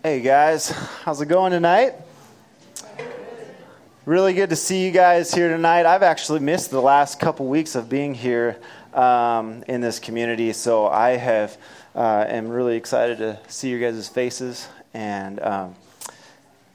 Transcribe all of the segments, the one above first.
Hey guys, how's it going tonight? Really good to see you guys here tonight. I've actually missed the last couple weeks of being here um, in this community, so I have uh, am really excited to see your guys' faces and um,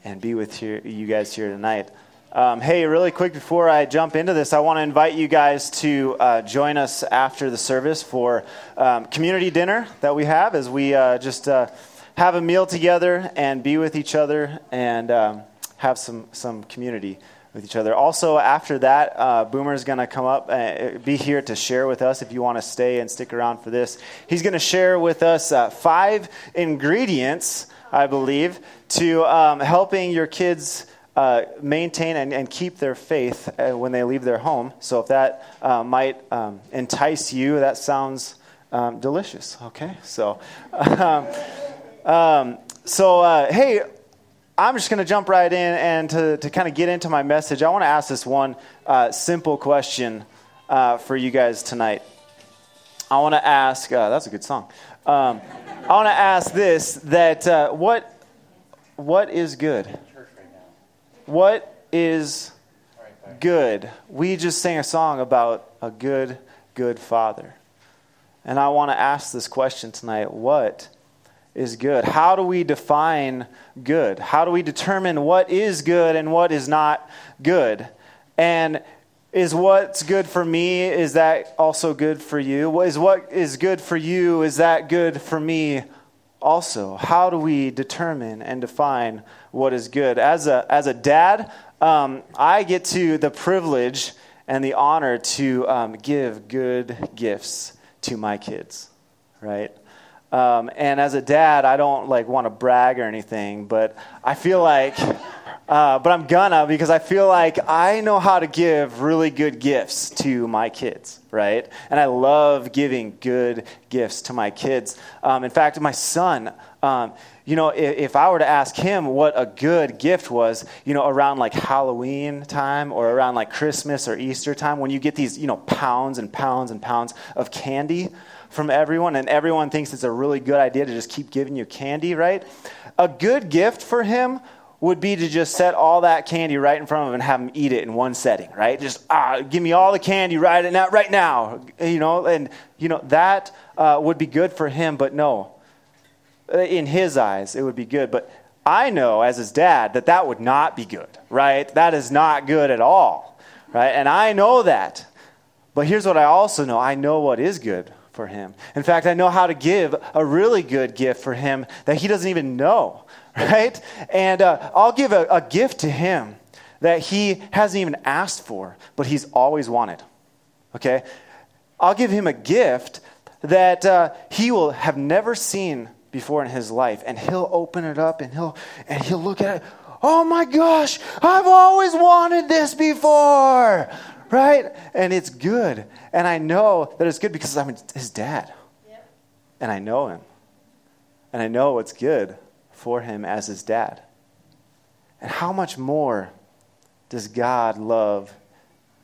and be with you, you guys here tonight. Um, hey, really quick before I jump into this, I want to invite you guys to uh, join us after the service for um, community dinner that we have as we uh, just uh, have a meal together and be with each other and um, have some, some community with each other. Also, after that, uh, Boomer is going to come up and uh, be here to share with us if you want to stay and stick around for this. He's going to share with us uh, five ingredients, I believe, to um, helping your kids. Uh, maintain and, and, keep their faith uh, when they leave their home. So, if that uh, might um, entice you, that sounds um, delicious. Okay, so um, so, uh, hey, I'm just going to jump right in and to, to kind of get into my message, I want to ask this one uh, simple question uh, for you guys tonight. I want to ask, uh, that's a good song. Um, I want to ask this that uh, what, what is good? What is good? We just sang a song about a good, good father. And I want to ask this question tonight what is good? How do we define good? How do we determine what is good and what is not good? And is what's good for me is that also good for you? Is what is good for you is that good for me also? How do we determine and define what is good? As a as a dad, um, I get to the privilege and the honor to um, give good gifts to my kids, right? Um, and as a dad, I don't like want to brag or anything, but I feel like, uh, but I'm gonna because I feel like I know how to give really good gifts to my kids, right? And I love giving good gifts to my kids. Um, in fact, my son, um, you know, if, if, I were to ask him what a good gift was, you know, around like Halloween time or around like Christmas or Easter time, when you get these, you know, pounds and pounds and pounds of candy from everyone, and everyone thinks it's a really good idea to just keep giving you candy, right? A good gift for him would be to just set all that candy right in front of him and have him eat it in one setting, right? Just ah, give me all the candy right now, right now, you know, and you know that uh, would be good for him, but no, in his eyes it would be good, but I know as his dad that that would not be good, right? That is not good at all, right? And I know that, but here's what I also know: I know what is good for him. In fact, I know how to give a really good gift for him that he doesn't even know, right? And uh, I'll give a, a gift to him that he hasn't even asked for, but he's always wanted, okay? I'll give him a gift that uh, he will have never seen before in his life, and he'll open it up and he'll and he'll look at it. Oh my gosh, I've always wanted this before, right? And it's good. And I know that it's good because I'm his dad. Yep. And I know him. And I know what's good for him as his dad. And how much more does God love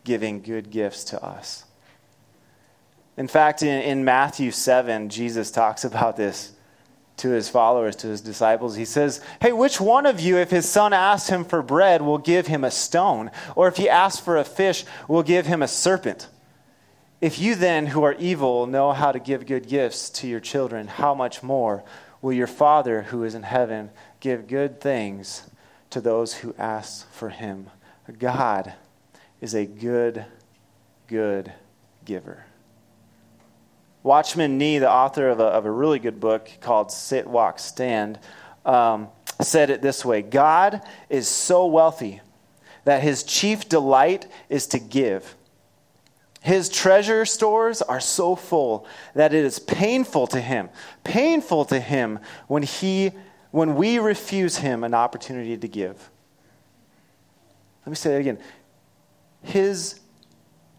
giving good gifts to us? In fact, in, in Matthew 7, Jesus talks about this to his followers, to his disciples. He says, Hey, which one of you, if his son asks him for bread, will give him a stone? Or if he asks for a fish, will give him a serpent? If you then, who are evil, know how to give good gifts to your children, how much more will your Father who is in heaven give good things to those who ask for him? God is a good, good giver. Watchman Nee, the author of a, of a really good book called Sit, Walk, Stand, um, said it this way God is so wealthy that his chief delight is to give. His treasure stores are so full that it is painful to him, painful to him when, he, when we refuse him an opportunity to give. Let me say that again. His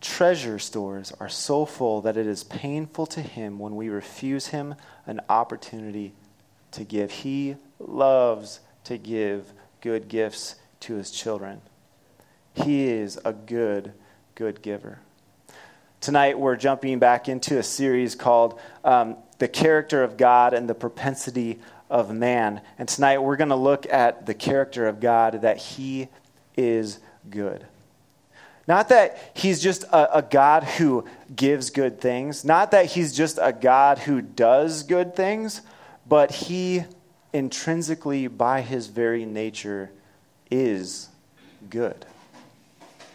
treasure stores are so full that it is painful to him when we refuse him an opportunity to give. He loves to give good gifts to his children. He is a good, good giver. Tonight, we're jumping back into a series called um, The Character of God and the Propensity of man. And tonight we're going to look at the character of God that He is good. Not that He's just a, a God who gives good things, not that He's just a God who does good things, but He intrinsically, by His very nature, is good.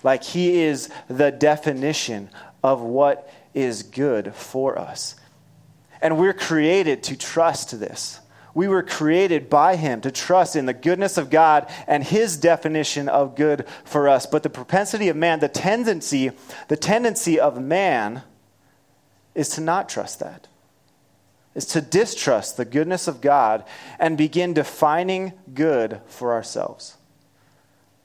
Like He is the definition of what is good for us. And we're created to trust this. We were created by Him to trust in the goodness of God and His definition of good for us. But the propensity of man, the tendency, the tendency of man is to not trust that, is to distrust the goodness of God and begin defining good for ourselves.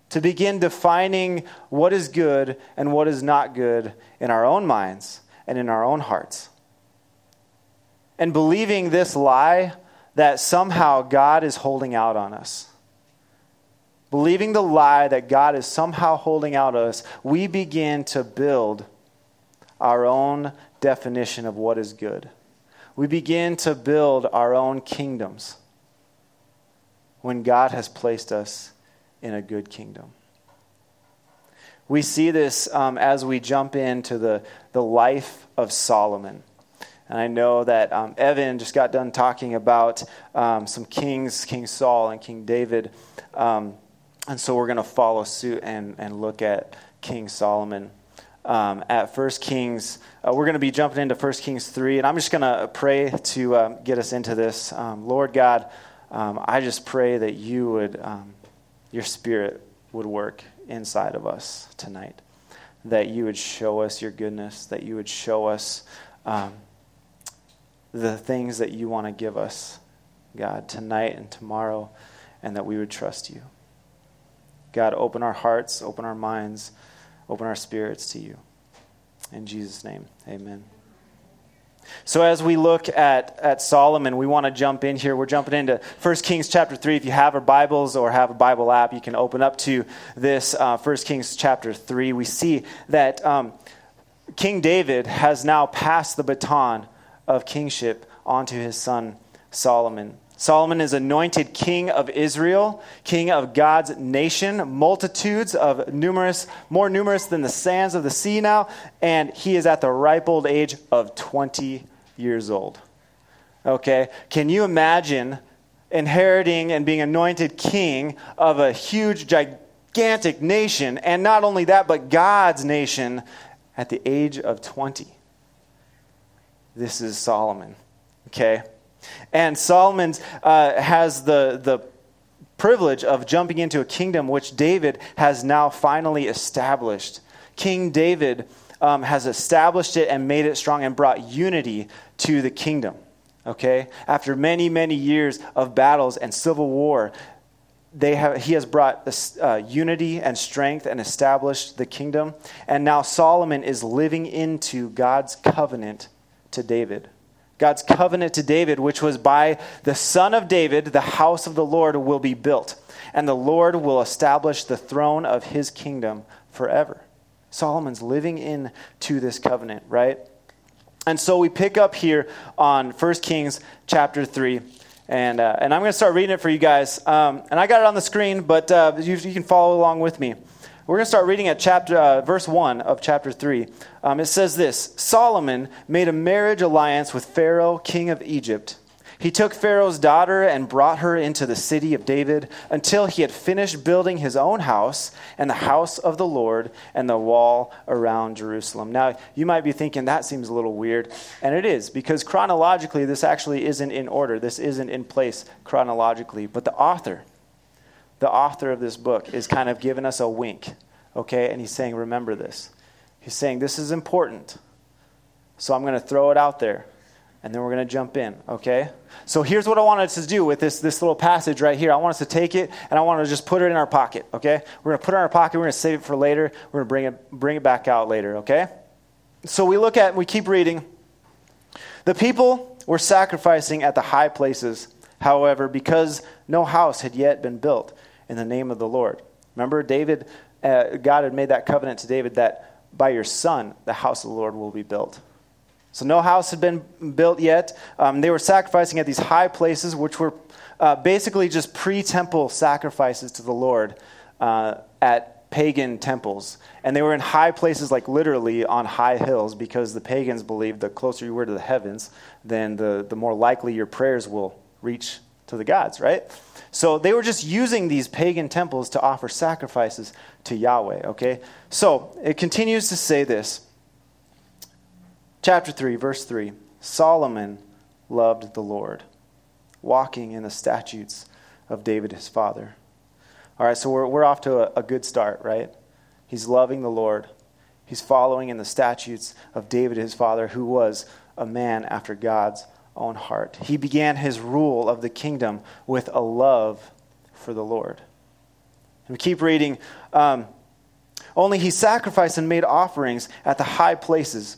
To begin defining what is good and what is not good in our own minds and in our own hearts. And believing this lie that somehow God is holding out on us. Believing the lie that God is somehow holding out on us, we begin to build our own definition of what is good. We begin to build our own kingdoms when God has placed us in a good kingdom. We see this um, as we jump into the, the life of Solomon. And I know that um, Evan just got done talking about um, some kings, King Saul and King David. Um, and so we're going to follow suit and, and look at King Solomon. Um, at First Kings, uh, we're going to be jumping into First Kings 3. And I'm just going to pray to um, get us into this. Um, Lord God, I just pray that you would, your spirit would work inside of us tonight. That you would show us your goodness, that you would show us um, the things that you want to give us, God, tonight and tomorrow, and that we would trust you. God, open our hearts, open our minds, open our spirits to you. In Jesus' name, amen. So as we look at, at Solomon, we want to jump in here. We're jumping into 1 Kings chapter 3. If you have our Bibles or have a Bible app, you can open up to this uh, 1 Kings chapter 3. We see that um, King David has now passed the baton of kingship onto his son Solomon. Solomon is anointed king of Israel, king of God's nation, multitudes of numerous, more numerous than the sands of the sea now, and he is at the ripe old age of 20 years old. Okay? Can you imagine inheriting and being anointed king of a huge, gigantic nation, and not only that, but God's nation at the age of 20? This is Solomon. Okay? And Solomon uh, has the, the privilege of jumping into a kingdom which David has now finally established. King David um, has established it and made it strong and brought unity to the kingdom. Okay? After many, many years of battles and civil war, they have, he has brought uh, unity and strength and established the kingdom. And now Solomon is living into God's covenant to David. God's covenant to David, which was by the son of David, the house of the Lord will be built, and the Lord will establish the throne of his kingdom forever. Solomon's living into this covenant, right? And so we pick up here on 1 Kings chapter 3. And, uh, and I'm going to start reading it for you guys. Um, and I got it on the screen, but uh, you, you can follow along with me. We're going to start reading at chapter, uh, verse 1 of chapter 3. Um, it says this Solomon made a marriage alliance with Pharaoh, king of Egypt. He took Pharaoh's daughter and brought her into the city of David until he had finished building his own house and the house of the Lord and the wall around Jerusalem. Now, you might be thinking that seems a little weird, and it is because chronologically, this actually isn't in order. This isn't in place chronologically. But the author, the author of this book is kind of giving us a wink, okay? And he's saying, remember this. He's saying, this is important. So I'm going to throw it out there, and then we're going to jump in, okay? So here's what I wanted us to do with this, this little passage right here. I want us to take it, and I want to just put it in our pocket, okay? We're going to put it in our pocket. We're going to save it for later. We're going to bring it, bring it back out later, okay? So we look at, we keep reading. The people were sacrificing at the high places, however, because no house had yet been built in the name of the Lord. Remember, David, uh, God had made that covenant to David that by your son, the house of the Lord will be built. So no house had been built yet. Um, they were sacrificing at these high places, which were uh, basically just pre temple sacrifices to the Lord uh, at pagan temples. And they were in high places, like literally on high hills, because the pagans believed the closer you were to the heavens, then the, the more likely your prayers will reach to the gods, right? So they were just using these pagan temples to offer sacrifices to Yahweh, okay? So it continues to say this. Chapter 3, verse 3 Solomon loved the Lord, walking in the statutes of David his father. All right, so we're, we're off to a, a good start, right? He's loving the Lord. He's following in the statutes of David his father, who was a man after God's own heart. He began his rule of the kingdom with a love for the Lord. And we keep reading. Um, only he sacrificed and made offerings at the high places.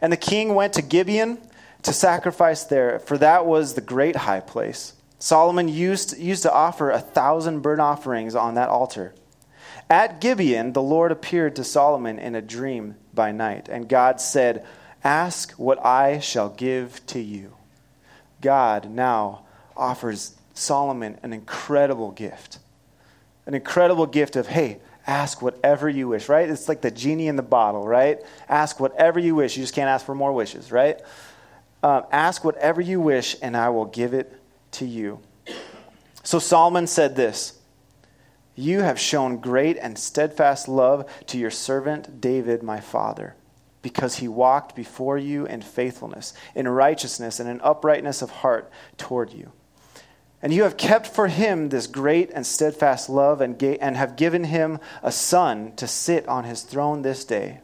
And the king went to Gibeon to sacrifice there, for that was the great high place. Solomon used, used to offer a thousand burnt offerings on that altar. At Gibeon, the Lord appeared to Solomon in a dream by night, and God said, Ask what I shall give to you. God now offers Solomon an incredible gift. An incredible gift of, hey, ask whatever you wish, right? It's like the genie in the bottle, right? Ask whatever you wish. You just can't ask for more wishes, right? Uh, ask whatever you wish, and I will give it to you. So Solomon said this You have shown great and steadfast love to your servant David, my father because he walked before you in faithfulness, in righteousness, and in uprightness of heart toward you. And you have kept for him this great and steadfast love, and, ga- and have given him a son to sit on his throne this day.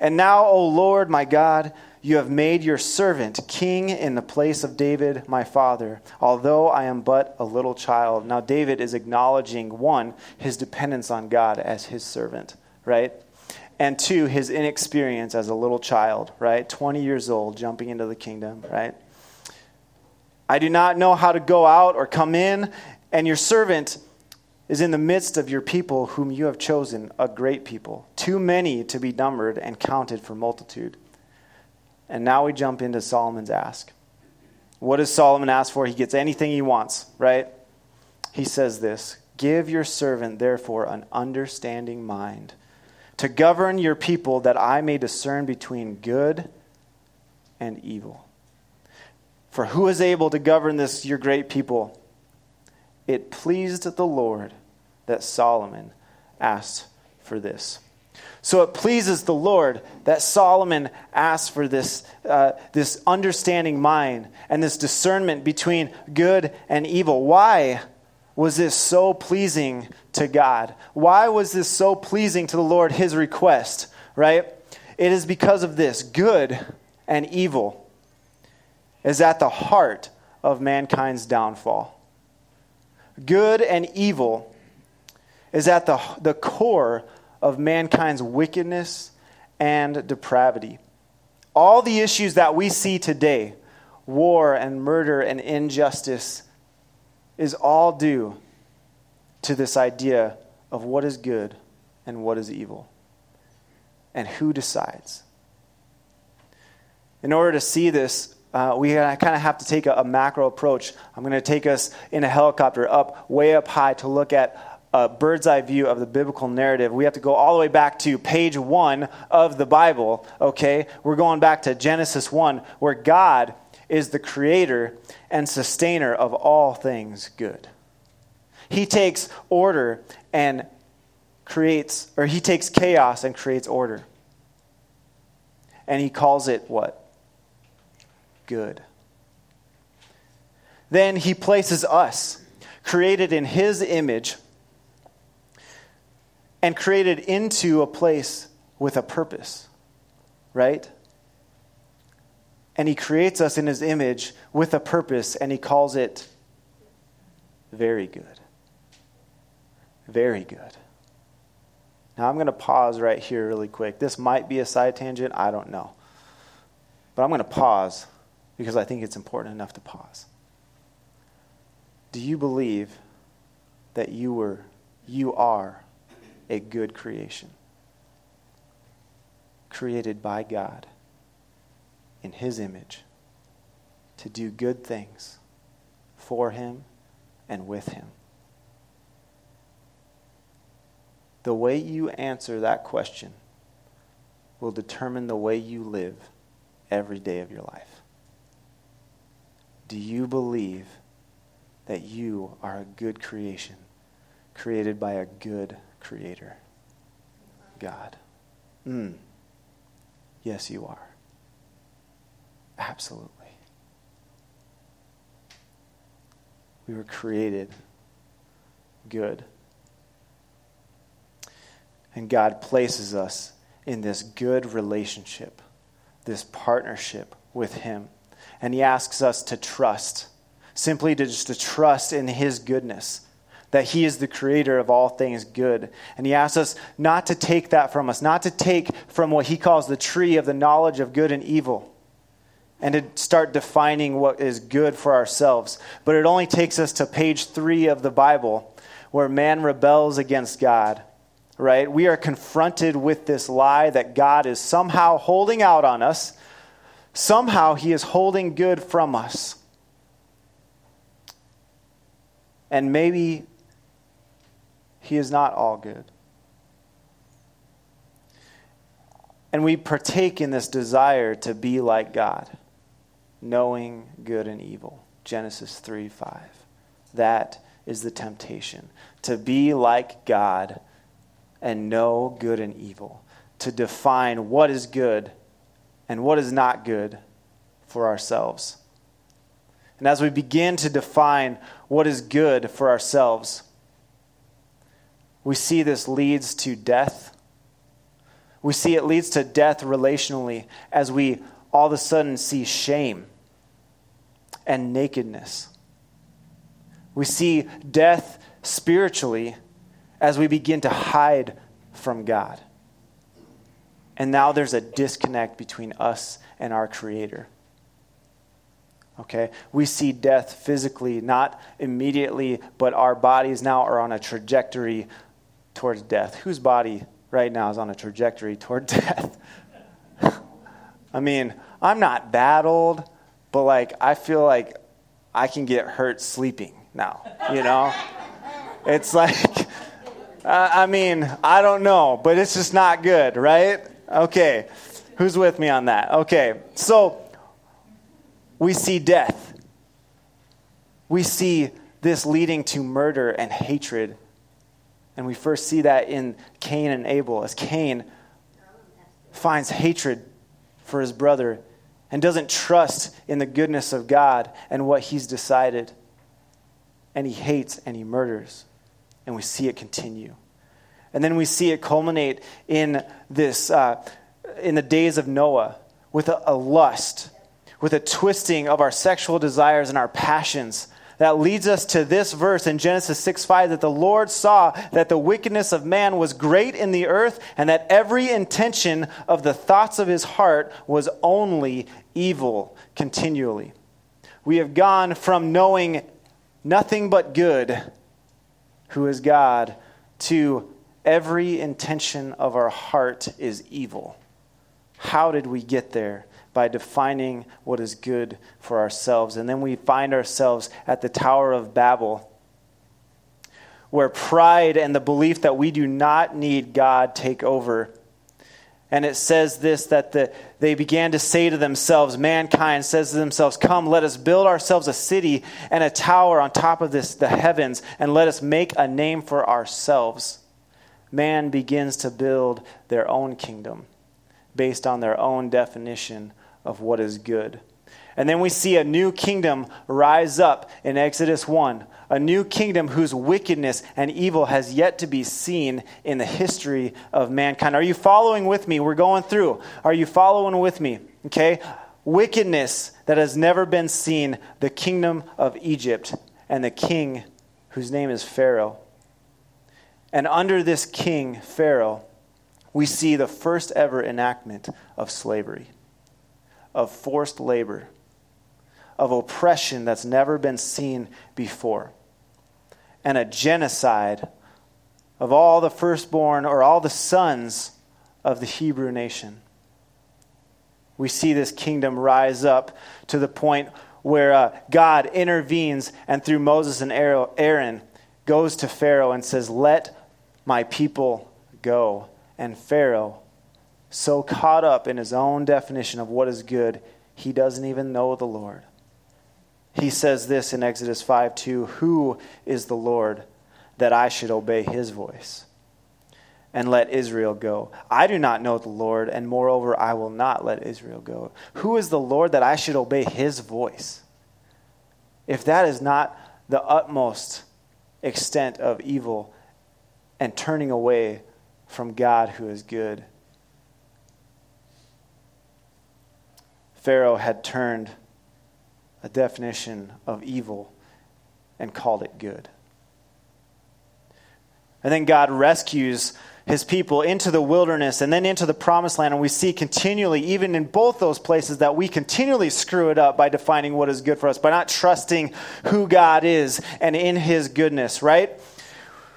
And now, O Lord my God, you have made your servant king in the place of David my father, although I am but a little child. Now, David is acknowledging, one, his dependence on God as his servant, right? And two, his inexperience as a little child, right? 20 years old, jumping into the kingdom, right? I do not know how to go out or come in, and your servant is in the midst of your people whom you have chosen, a great people, too many to be numbered and counted for multitude. And now we jump into Solomon's ask. What does Solomon ask for? He gets anything he wants, right? He says this Give your servant, therefore, an understanding mind to govern your people that I may discern between good and evil. For who is able to govern this, your great people? It pleased the Lord that Solomon asked for this. So it pleases the Lord that Solomon asked for this, uh, this understanding mind and this discernment between good and evil. Why? was this so pleasing to God? Why was this so pleasing to the Lord, his request, right? It is because of this good and evil is at the heart of mankind's downfall. Good and evil is at the, the core of mankind's wickedness and depravity. All the issues that we see today war and murder and injustice is all due to this idea of what is good and what is evil and who decides. In order to see this, uh, we kind of have to take a, a macro approach. I'm going to take us in a helicopter up, way up high, to look at a bird's eye view of the biblical narrative. We have to go all the way back to page one of the Bible, okay? We're going back to Genesis 1, where God is the creator and sustainer of all things good. He takes order and creates, or he takes chaos and creates order. And he calls it what? Good. Then he places us, created in his image, and created into a place with a purpose, right? and he creates us in his image with a purpose, and he calls it very good. Very good. Now, I'm going to pause right here really quick. This might be a side tangent, I don't know. But I'm going to pause because I think it's important enough to pause. Do you believe that you were you are a good creation? Created by God in His image to do good things for Him and with Him? The way you answer that question will determine the way you live every day of your life. Do you believe that you are a good creation, created by a good creator? God. Mm. Yes, you are. Absolutely. We were created good. And God places us in this good relationship, this partnership with Him. And He asks us to trust, simply to just to trust in His goodness, that He is the creator of all things good. And He asks us not to take that from us, not to take from what He calls the tree of the knowledge of good and evil. And to start defining what is good for ourselves. But it only takes us to page three of the Bible, where man rebels against God right? We are confronted with this lie that God is somehow holding out on us. Somehow he is holding good from us. And maybe he is not all good. And we partake in this desire to be like God, knowing good and evil. Genesis 3 5. That is the temptation. To be like God and know good and evil, to define what is good and what is not good for ourselves. And as we begin to define what is good for ourselves, we see this leads to death. We see it leads to death relationally as we all of a sudden see shame and nakedness. We see death spiritually as we begin to hide from God. And now there's a disconnect between us and our Creator. Okay? We see death physically, not immediately, but our bodies now are on a trajectory towards death. Whose body right now is on a trajectory toward death? I mean, I'm not that old, but like, I feel like I can get hurt sleeping now, you know? it's like, uh, I mean, I don't know, but it's just not good, right? Okay. Who's with me on that? Okay. So we see death. We see this leading to murder and hatred. And we first see that in Cain and Abel, as Cain finds hatred for his brother and doesn't trust in the goodness of God and what he's decided. And he hates and he murders and we see it continue. And then we see it culminate in this, uh, in the days of Noah, with a, a lust, with a twisting of our sexual desires and our passions that leads us to this verse in Genesis 6 5 that the Lord saw that the wickedness of man was great in the earth, and that every intention of the thoughts of his heart was only evil continually. We have gone from knowing nothing but good who is God, to every intention of our heart is evil. How did we get there? By defining what is good for ourselves. And then we find ourselves at the Tower of Babel, where pride and the belief that we do not need God take over and it says this that the, they began to say to themselves, mankind says to themselves, Come, let us build ourselves a city and a tower on top of this, the heavens, and let us make a name for ourselves. Man begins to build their own kingdom based on their own definition of what is good. And then we see a new kingdom rise up in Exodus 1, a new kingdom whose wickedness and evil has yet to be seen in the history of mankind. Are you following with me? We're going through. Are you following with me? Okay? Wickedness that has never been seen, the kingdom of Egypt, and the king whose name is Pharaoh. And under this king, Pharaoh, we see the first ever enactment of slavery, of forced labor of oppression that's never been seen before, and a genocide of all the firstborn or all the sons of the Hebrew nation. we see this kingdom rise up to the point where uh, God intervenes and through Moses and Aaron goes to Pharaoh and says, Let my people go. And Pharaoh, so caught up in his own definition of what is good, he doesn't even know the Lord. He says this in Exodus 5 2 Who is the Lord that I should obey his voice? and let Israel go. I do not know the Lord, and moreover, I will not let Israel go. Who is the Lord that I should obey his voice? If that is not the utmost extent of evil and turning away from God who is good. Pharaoh had turned a definition of evil and called it good. And then God rescues his people into the wilderness and then into the promised land. And we see continually, even in both those places, that we continually screw it up by defining what is good for us, by not trusting who God is and in his goodness, right?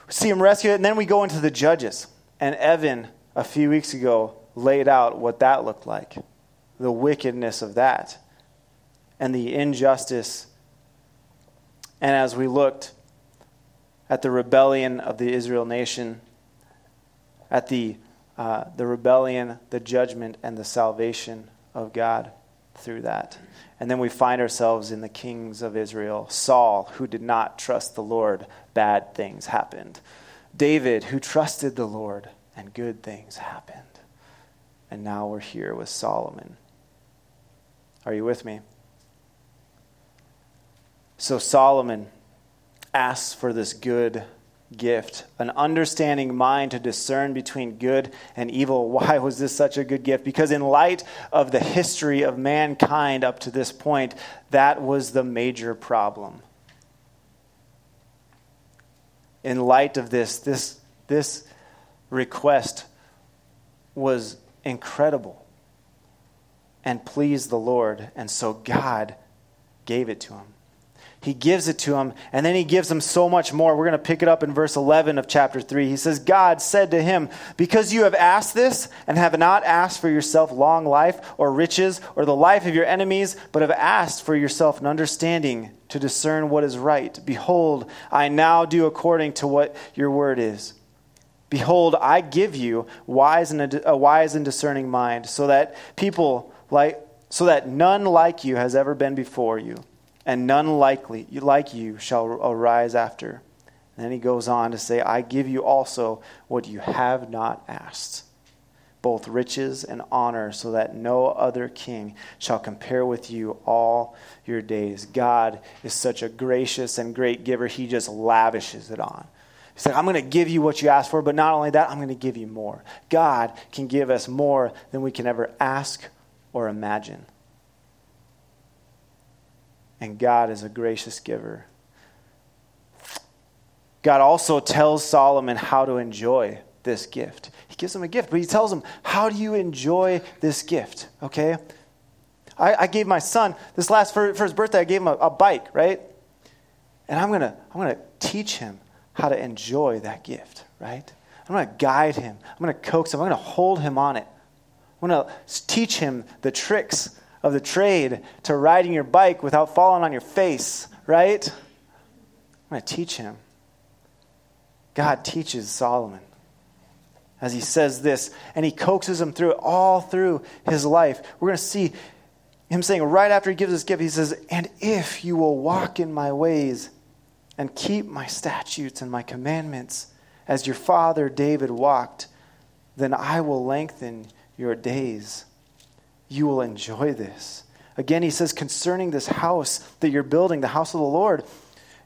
See him rescue it. And then we go into the judges. And Evan, a few weeks ago, laid out what that looked like the wickedness of that and the injustice. And as we looked at the rebellion of the Israel nation, at the, uh, the rebellion, the judgment, and the salvation of God through that. And then we find ourselves in the kings of Israel. Saul, who did not trust the Lord, bad things happened. David, who trusted the Lord, and good things happened. And now we're here with Solomon. Are you with me? So Solomon asks for this good gift, an understanding mind to discern between good and evil. Why was this such a good gift? Because, in light of the history of mankind up to this point, that was the major problem. In light of this, this, this request was incredible and pleased the Lord, and so God gave it to him. He gives it to him, and then he gives him so much more. We're going to pick it up in verse 11 of chapter 3. He says, God said to him, Because you have asked this, and have not asked for yourself long life, or riches, or the life of your enemies, but have asked for yourself an understanding to discern what is right, behold, I now do according to what your word is. Behold, I give you wise and a, a wise and discerning mind, so that people like so that none like you has ever been before you and none likely like you shall arise after. And then he goes on to say, I give you also what you have not asked, both riches and honor, so that no other king shall compare with you all your days. God is such a gracious and great giver, he just lavishes it on. He said, I'm going to give you what you asked for, but not only that, I'm going to give you more. God can give us more than we can ever ask or imagine and God is a gracious giver. God also tells Solomon how to enjoy this gift. He gives him a gift, but he tells him, How do you enjoy this gift? Okay? I, I gave my son, this last, for, for his birthday, I gave him a, a bike, right? And I'm going to I'm going to teach him how to enjoy that gift, right? I'm going to guide him. I'm going to coax him. I'm going to hold him on it. I'm going to teach him the tricks of the trade to riding your bike without falling on your face, right? I'm going to teach him. God teaches Solomon as he says this, and he coaxes him through it all through his life. We're going to see him saying right after he gives this gift, he says, And if you will walk in my ways and keep my statutes and my commandments as your father David walked, then I will lengthen your days you will enjoy this. Again, he says, concerning this house that you're building, the house of the Lord,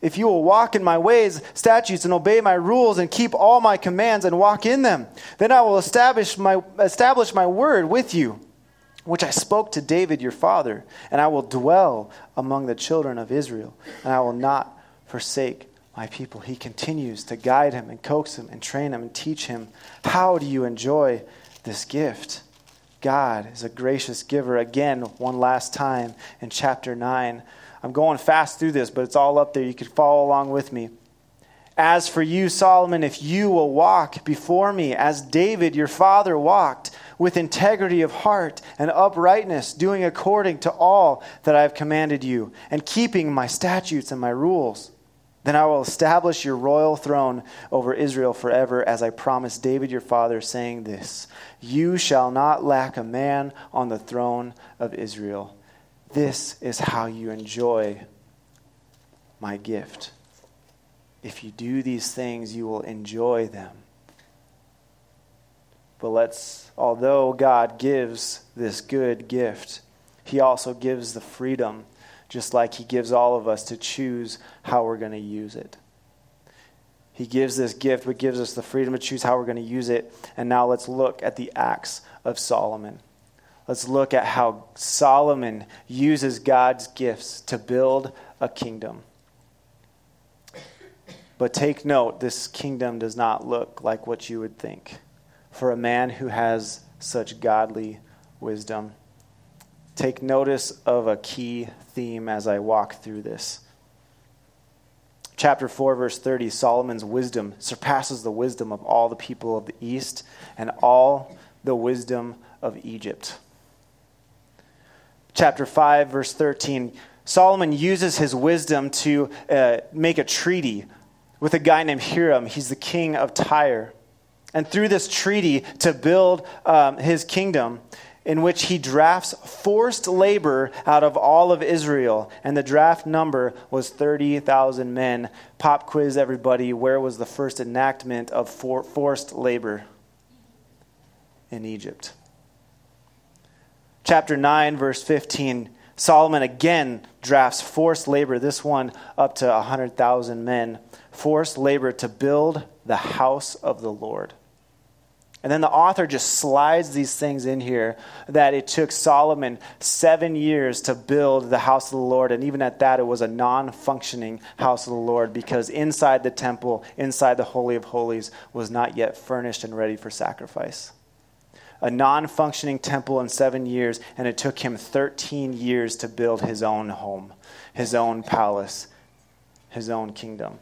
if you will walk in my ways, statutes, and obey my rules, and keep all my commands and walk in them, then I will establish my, establish my word with you, which I spoke to David your father, and I will dwell among the children of Israel, and I will not forsake my people. He continues to guide him and coax him and train him and teach him. How do you enjoy this gift? God is a gracious giver. Again, one last time in chapter 9. I'm going fast through this, but it's all up there. You can follow along with me. As for you, Solomon, if you will walk before me as David your father walked, with integrity of heart and uprightness, doing according to all that I have commanded you, and keeping my statutes and my rules. Then I will establish your royal throne over Israel forever, as I promised David your father, saying this You shall not lack a man on the throne of Israel. This is how you enjoy my gift. If you do these things, you will enjoy them. But let's, although God gives this good gift, He also gives the freedom, just like He gives all of us to choose how we're going to use it. He gives this gift, but gives us the freedom to choose how we're going to use it. And now let's look at the acts of Solomon. Let's look at how Solomon uses God's gifts to build a kingdom. But take note, this kingdom does not look like what you would think for a man who has such godly wisdom. Take notice of a key theme as I walk through this. Chapter 4, verse 30 Solomon's wisdom surpasses the wisdom of all the people of the East and all the wisdom of Egypt. Chapter 5, verse 13 Solomon uses his wisdom to uh, make a treaty with a guy named Hiram. He's the king of Tyre and through this treaty to build um, his kingdom, in which he drafts forced labor out of all of Israel. And the draft number was 30,000 men. Pop quiz, everybody. Where was the first enactment of for- forced labor? In Egypt. Chapter 9, verse 15. Solomon again drafts forced labor, this one up to 100,000 men, forced labor to build the house of the Lord. And then the author just slides these things in here that it took Solomon seven years to build the house of the Lord. And even at that, it was a non functioning house of the Lord because inside the temple, inside the Holy of Holies, was not yet furnished and ready for sacrifice. A non functioning temple in seven years, and it took him 13 years to build his own home, his own palace, his own kingdom.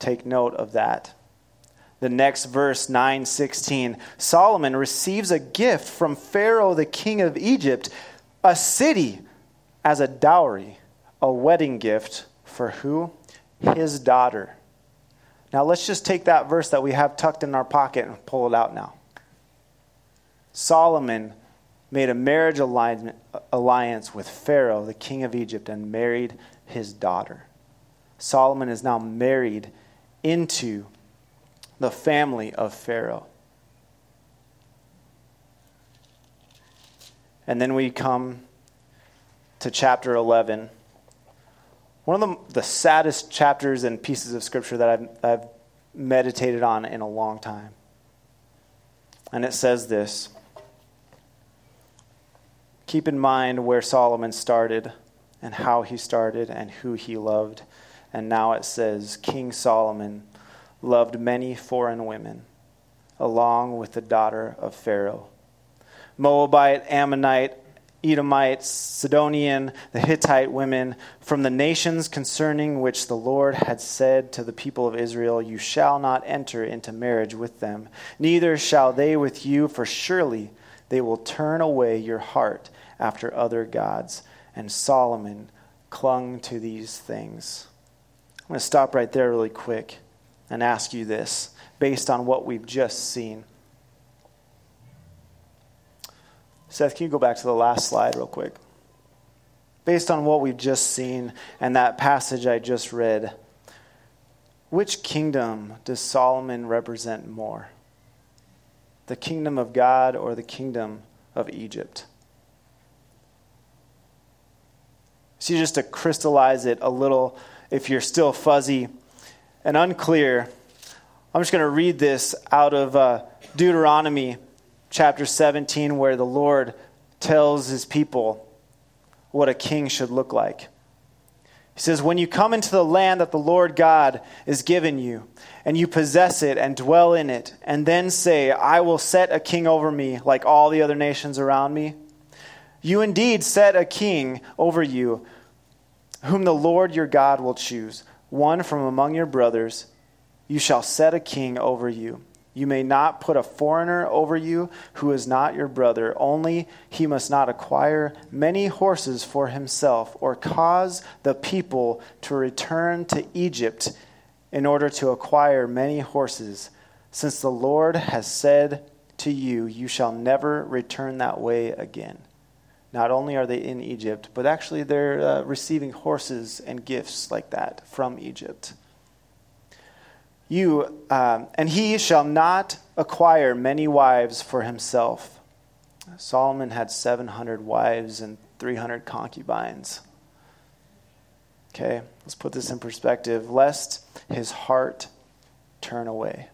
Take note of that the next verse 916 solomon receives a gift from pharaoh the king of egypt a city as a dowry a wedding gift for who? His daughter. Now let's just take that verse that we have tucked in our pocket and pull it out now. Solomon made a marriage alliance with pharaoh the king of egypt and married his daughter. Solomon is now married into the family of Pharaoh. And then we come to chapter 11. One of the, the saddest chapters and pieces of scripture that I've, I've meditated on in a long time. And it says this Keep in mind where Solomon started and how he started and who he loved. And now it says, King Solomon loved many foreign women, along with the daughter of Pharaoh. Moabite, Ammonite, Edomite, Sidonian, the Hittite women, from the nations concerning which the Lord had said to the people of Israel, You shall not enter into marriage with them, neither shall they with you, for surely they will turn away your heart after other gods. And Solomon clung to these things. I'm going to stop right there really quick and ask you this based on what we've just seen. Seth, can you go back to the last slide real quick? Based on what we've just seen and that passage I just read, which kingdom does Solomon represent more? The kingdom of God or the kingdom of Egypt? See, just to crystallize it a little, if you're still fuzzy, and unclear, I'm just going to read this out of uh, Deuteronomy chapter 17, where the Lord tells his people what a king should look like. He says, When you come into the land that the Lord God is given you, and you possess it and dwell in it, and then say, I will set a king over me like all the other nations around me, you indeed set a king over you, whom the Lord your God will choose one from among your brothers. You shall set a king over you. You may not put a foreigner over you who is not your brother. Only he must not acquire many horses for himself or cause the people to return to Egypt in order to acquire many horses, since the Lord has said to you, You shall never return that way again. Not only are they in Egypt, but actually they're uh, receiving horses and gifts like that from Egypt. You um, and he shall not acquire many wives for himself. Solomon had 700 wives and 300 concubines. Okay let's put this in perspective. Lest his heart turn away.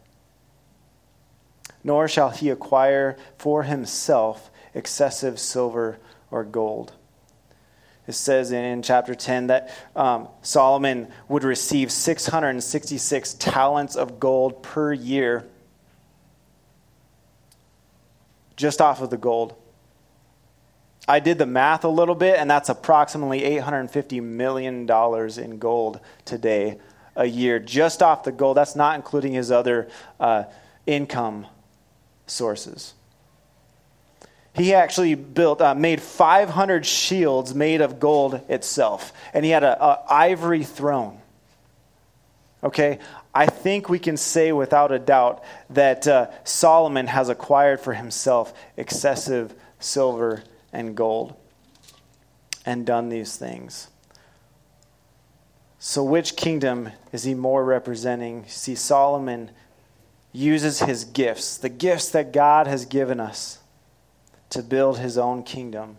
Nor shall he acquire for himself excessive silver or gold it says in, chapter 10 that um, Solomon would receive 666 talents of gold per year just off of the gold. I did the math a little bit, and that's approximately $850 million in gold today a year, just off the gold. That's not including his other uh, income sources he actually built uh, made 500 shields made of gold itself. And he had an ivory throne. Okay? I think we can say without a doubt that uh, solomon has acquired for himself excessive silver and gold and done these things. So which kingdom is he more representing? See solomon uses his gifts the gifts that god has given us to build his own kingdom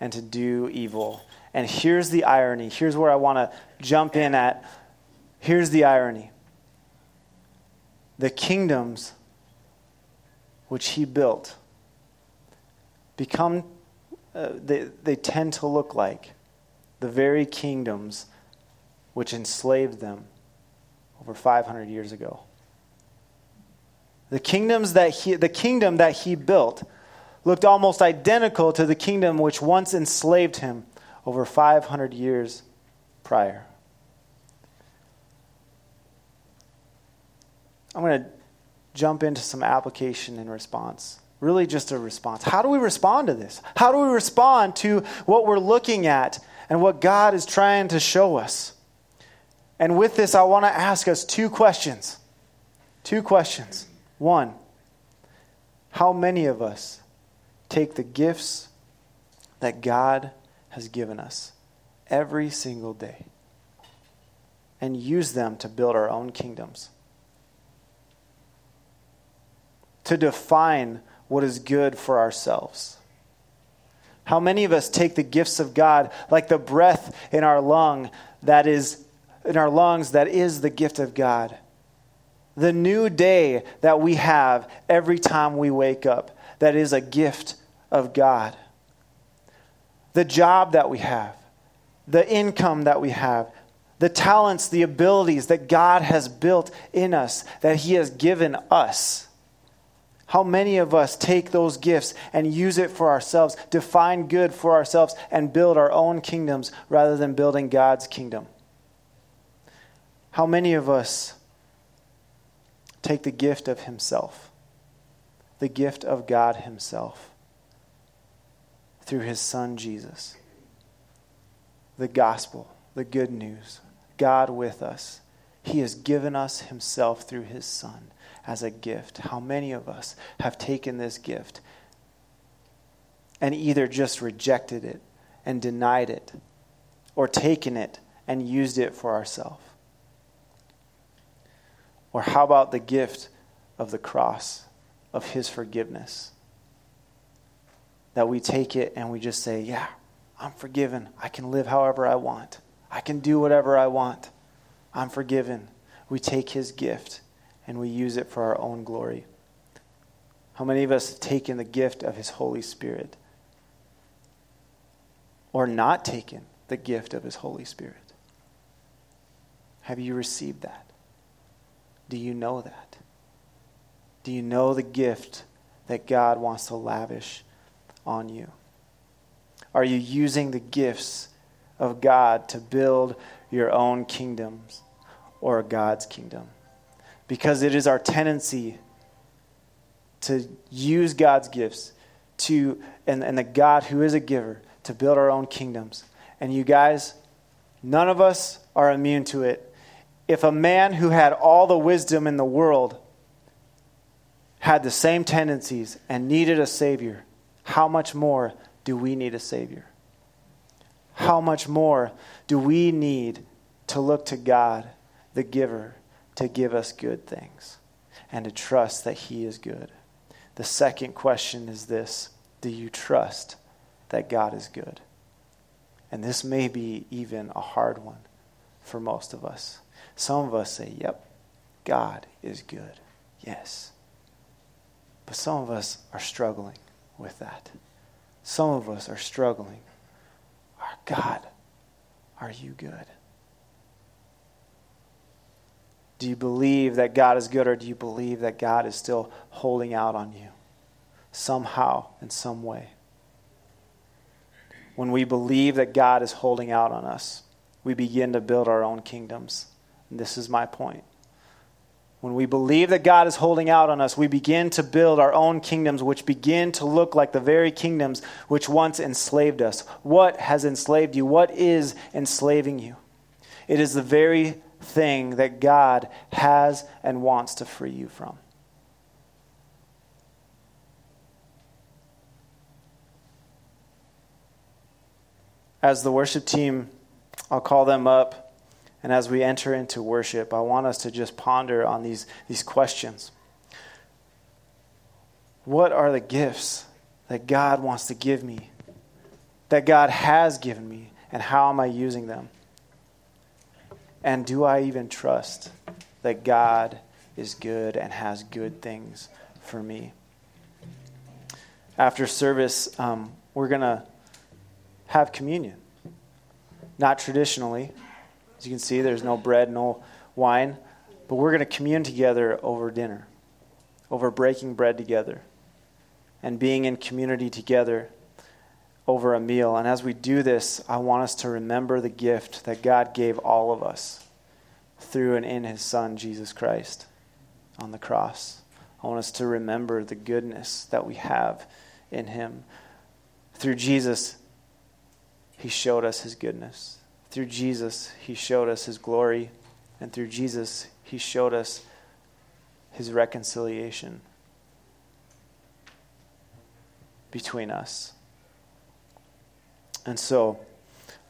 and to do evil. And here's the irony. Here's where I want to jump in at. Here's the irony. The kingdoms which he built become, uh, they, they tend to look like the very kingdoms which enslaved them over 500 years ago. The kingdoms that he, the kingdom that he built looked almost identical to the kingdom which once enslaved him over 500 years prior. I'm going to jump into some application and response. Really, just a response. How do we respond to this? How do we respond to what we're looking at and what God is trying to show us? And with this, I want to ask us two questions. Two questions. One, how many of us take the gifts that God has given us every single day and use them to build our own kingdoms. To define what is good for ourselves. How many of us take the gifts of God like the breath in our lung that is in our lungs that is the gift of God? The new day that we have every time we wake up that is a gift of God. The job that we have, the income that we have, the talents, the abilities that God has built in us, that He has given us. How many of us take those gifts and use it for ourselves, define good for ourselves, and build our own kingdoms rather than building God's kingdom? How many of us take the gift of Himself, the gift of God Himself, through his son Jesus. The gospel, the good news, God with us. He has given us himself through his son as a gift. How many of us have taken this gift and either just rejected it and denied it or taken it and used it for ourselves? Or how about the gift of the cross, of his forgiveness? that we take it and we just say, Yeah, I'm forgiven. I can live however I want. I can do whatever I want. I'm forgiven. We take his gift and we use it for our own glory. How many of us have taken the gift of his Holy Spirit or not taken the gift of his Holy Spirit? Have you received that? Do you know that? Do you know the gift that God wants to lavish on you? Are you using the gifts of God to build your own kingdoms or God's kingdom? Because it is our tendency to use God's gifts to and, and the God who is a giver to build our own kingdoms. And you guys, none of us are immune to it. If a man who had all the wisdom in the world had the same tendencies and needed a Savior, how much more do we need a Savior? How much more do we need to look to God, the giver, to give us good things and to trust that He is good? The second question is this Do you trust that God is good? And this may be even a hard one for most of us. Some of us say, Yep, God is good. Yes. But some of us are struggling with that. Some of us are struggling. Our God, are you good? Do you believe that God is good, or do you believe that God is still holding out on you somehow, in some way? When we believe that God is holding out on us, we begin to build our own kingdoms. And this is my point. When we believe that God is holding out on us, we begin to build our own kingdoms, which begin to look like the very kingdoms which once enslaved us. What has enslaved you? What is enslaving you? It is the very thing that God has and wants to free you from. As the worship team, I'll call them up, and as we enter into worship, I want us to just ponder on these, these questions. What are the gifts that God wants to give me, that God has given me, and how am I using them? And do I even trust that God is good and has good things for me? After service, um, we're going to have communion. Not traditionally. As you can see, there's no bread, no wine. But we're going to commune together over dinner, over breaking bread together, and being in community together over a meal. And as we do this, I want us to remember the gift that God gave all of us through and in His Son, Jesus Christ, on the cross. I want us to remember the goodness that we have in Him. Through Jesus, He showed us His goodness. Through Jesus, He showed us His glory. And through Jesus, He showed us His reconciliation between us. And so,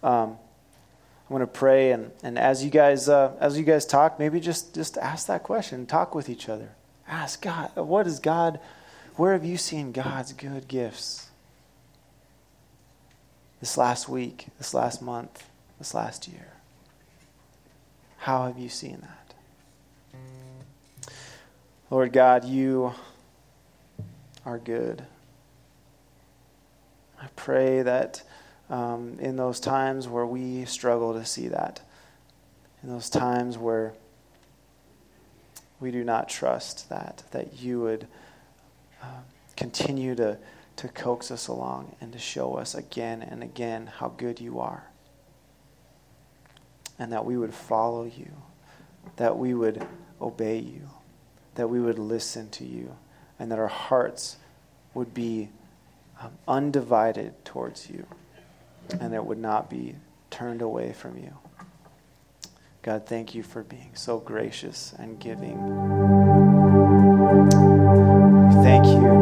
um, I'm going to pray, and, and as you guys uh, as you guys talk, maybe just just ask that question. Talk with each other. Ask God, what is God? Where have you seen God's good gifts? This last week, this last month, this last year. How have you seen that? Lord God, you are good. I pray that um, in those times where we struggle to see that, in those times where we do not trust that, that you would uh, continue to, to coax us along and to show us again and again how good you are. And that we would follow you, that we would obey you, that we would listen to you, and that our hearts would be um, undivided towards you and it would not be turned away from you. God, thank you for being so gracious and giving. Thank you.